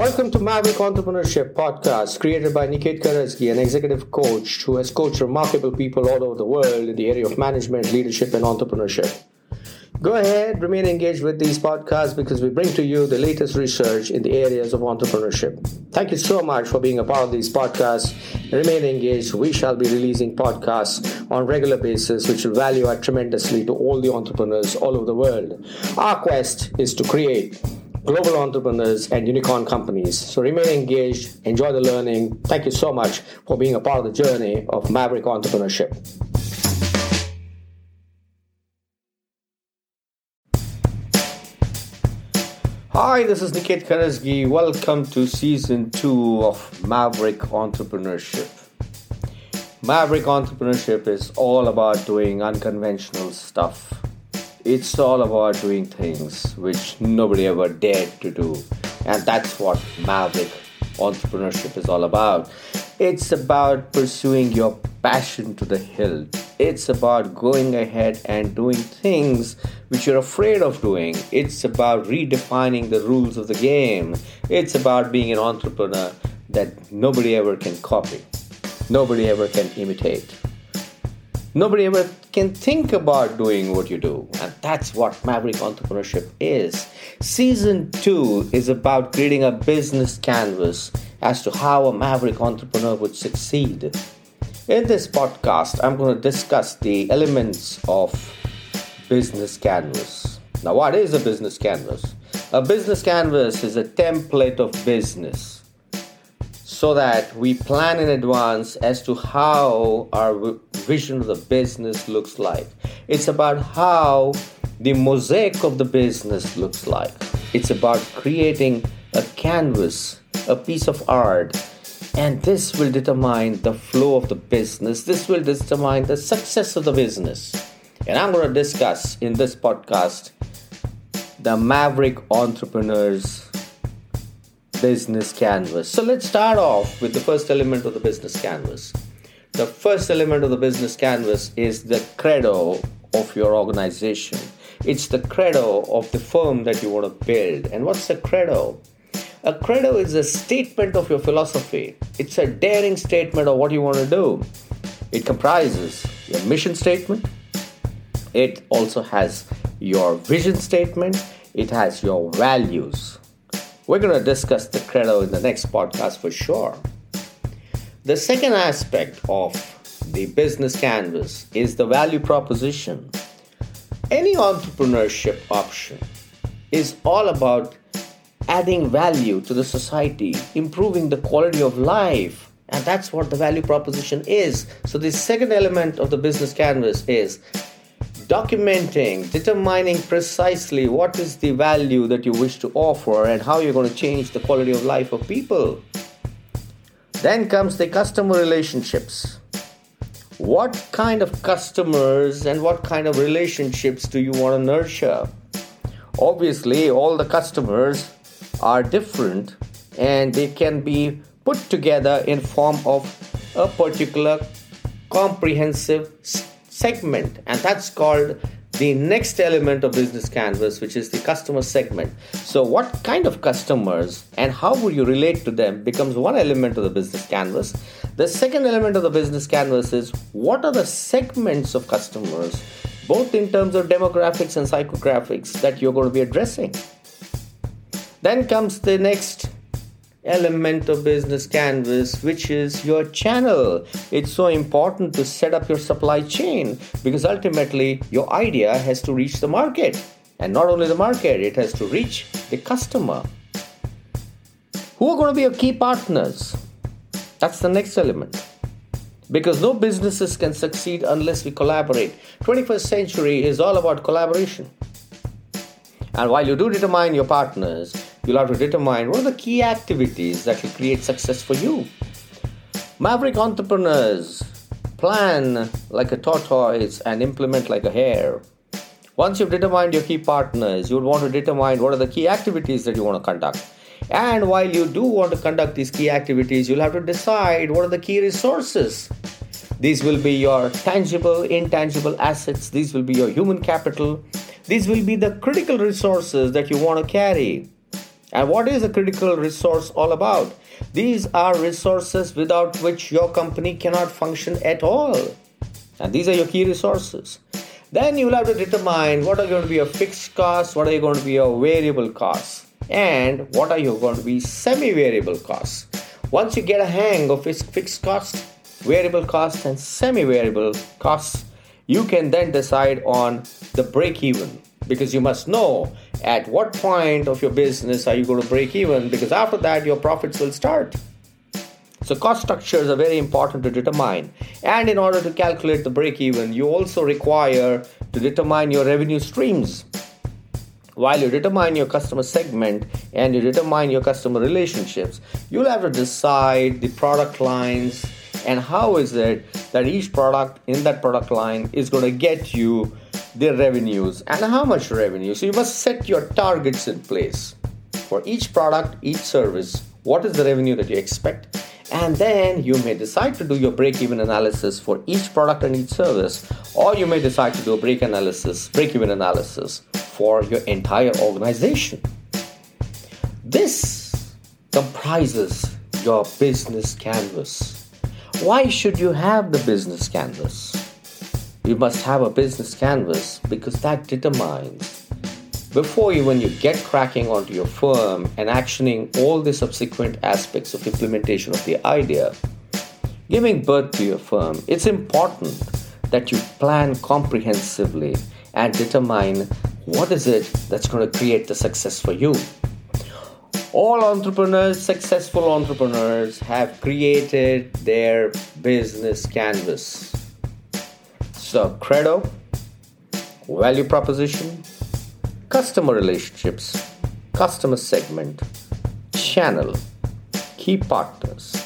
Welcome to Maverick Entrepreneurship Podcast, created by Niket Karajagi, an executive coach who has coached remarkable people all over the world in the area of management, leadership, and entrepreneurship. Go ahead, remain engaged with these podcasts because we bring to you the latest research in the areas of entrepreneurship. Thank you so much for being a part of these podcasts. Remain engaged. We shall be releasing podcasts on regular basis, which will value add tremendously to all the entrepreneurs all over the world. Our quest is to create global entrepreneurs and unicorn companies. So remain engaged, enjoy the learning. Thank you so much for being a part of the journey of Maverick Entrepreneurship. Hi, this is Niket Karajagi. Welcome to season two of Maverick Entrepreneurship. Maverick Entrepreneurship is all about doing unconventional stuff. It's all about doing things which nobody ever dared to do. And that's what Maverick Entrepreneurship is all about. It's about pursuing your passion to the hilt. It's about going ahead and doing things which you're afraid of doing. It's about redefining the rules of the game. It's about being an entrepreneur that nobody ever can copy, nobody ever can imitate. Nobody ever can think about doing what you do. That's what Maverick Entrepreneurship is. Season 2 is about creating a business canvas as to how a Maverick entrepreneur would succeed. In this podcast, I'm going to discuss the elements of business canvas. Now, what is a business canvas? A business canvas is a template of business so that we plan in advance as to how our vision of the business looks like. It's about how the mosaic of the business looks like. It's about creating a canvas, a piece of art, and this will determine the flow of the business. This will determine the success of the business. And I'm going to discuss in this podcast the Maverick Entrepreneurs business canvas. So let's start off with the first element of the business canvas. The first element of the business canvas is the credo of your organization. It's the credo of the firm that you want to build. And what's a credo? A credo is a statement of your philosophy. It's a daring statement of what you want to do. It comprises your mission statement. It also has your vision statement. It has your values. We're going to discuss the credo in the next podcast for sure. The second aspect of the business canvas is the value proposition. Any entrepreneurship option is all about adding value to the society, improving the quality of life, and that's what the value proposition is. So, the second element of the business canvas is documenting, determining precisely what is the value that you wish to offer and how you're going to change the quality of life of people. Then comes the customer relationships. What kind of customers and what kind of relationships do you want to nurture? Obviously, all the customers are different and they can be put together in form of a particular comprehensive segment and that's called the next element of business canvas which is the customer segment. So what kind of customers and how would you relate to them becomes one element of the business canvas. The second element of the business canvas is what are the segments of customers both in terms of demographics and psychographics that you're going to be addressing. Then comes the next element of business canvas which is your channel. It's so important to set up your supply chain because ultimately your idea has to reach the market. And not only the market it has to reach the customer. Who are going to be your key partners? That's the next element. Because no businesses can succeed unless we collaborate. 21st century is all about collaboration. And while you do determine your partners you'll have to determine what are the key activities that will create success for you. Maverick entrepreneurs plan like a tortoise and implement like a hare. Once you've determined your key partners, you'll want to determine what are the key activities that you want to conduct. And while you do want to conduct these key activities, you'll have to decide what are the key resources. These will be your tangible, intangible assets, these will be your human capital, these will be the critical resources that you want to carry. And what is a critical resource all about? These are resources without which your company cannot function at all. And these are your key resources. Then you will have to determine what are going to be your fixed costs, what are going to be your variable costs, and what are you going to be semi variable costs. Once you get a hang of fixed costs, variable costs, and semi variable costs, you can then decide on the break even because you must know at what point of your business are you going to break even because after that your profits will start. So, cost structures are very important to determine. And in order to calculate the break even, you also require to determine your revenue streams. While you determine your customer segment and you determine your customer relationships, you'll have to decide the product lines and how is it that each product in that product line is going to get you the revenues and how much revenue. So, you must set your targets in place for each product, each service. What is the revenue that you expect? and then you may decide to do your break even analysis for each product and each service or you may decide to do a break analysis break even analysis for your entire organization this comprises your business canvas why should you have the business canvas you must have a business canvas because that determines before even you get cracking onto your firm and actioning all the subsequent aspects of implementation of the idea, giving birth to your firm, it's important that you plan comprehensively and determine what is it that's going to create the success for you. All entrepreneurs, successful entrepreneurs, have created their business canvas. So, credo, value proposition, customer relationships, customer segment, channel, key partners,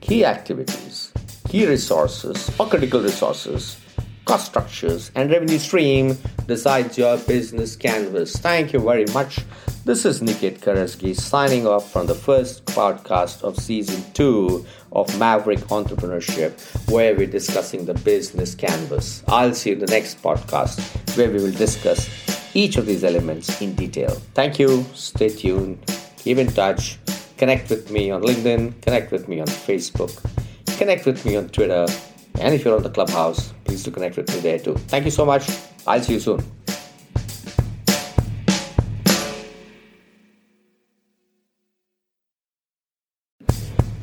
key activities, key resources or critical resources, cost structures, and revenue stream decides your business canvas. Thank you very much. This is Niket Karajagi signing off from the first podcast of season two of Maverick Entrepreneurship, where we're discussing the business canvas. I'll see you in the next podcast where we will discuss each of these elements in detail. Thank you. Stay tuned. Keep in touch. Connect with me on LinkedIn. Connect with me on Facebook. Connect with me on Twitter. And if you're on the Clubhouse, please do connect with me there too. Thank you so much. I'll see you soon.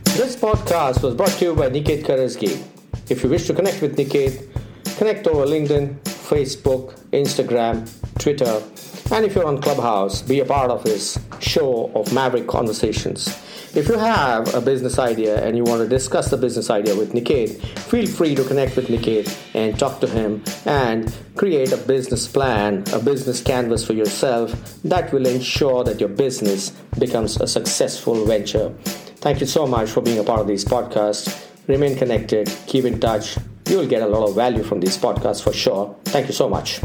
This podcast was brought to you by Niket Karajagi. If you wish to connect with Niket, connect over LinkedIn, Facebook, Instagram, Twitter, and if you're on Clubhouse, be a part of his show of Maverick Conversations. If you have a business idea and you want to discuss the business idea with Niket, feel free to connect with Niket and talk to him and create a business plan, a business canvas for yourself that will ensure that your business becomes a successful venture. Thank you so much for being a part of these podcasts. Remain connected, keep in touch. You will get a lot of value from these podcasts for sure. Thank you so much.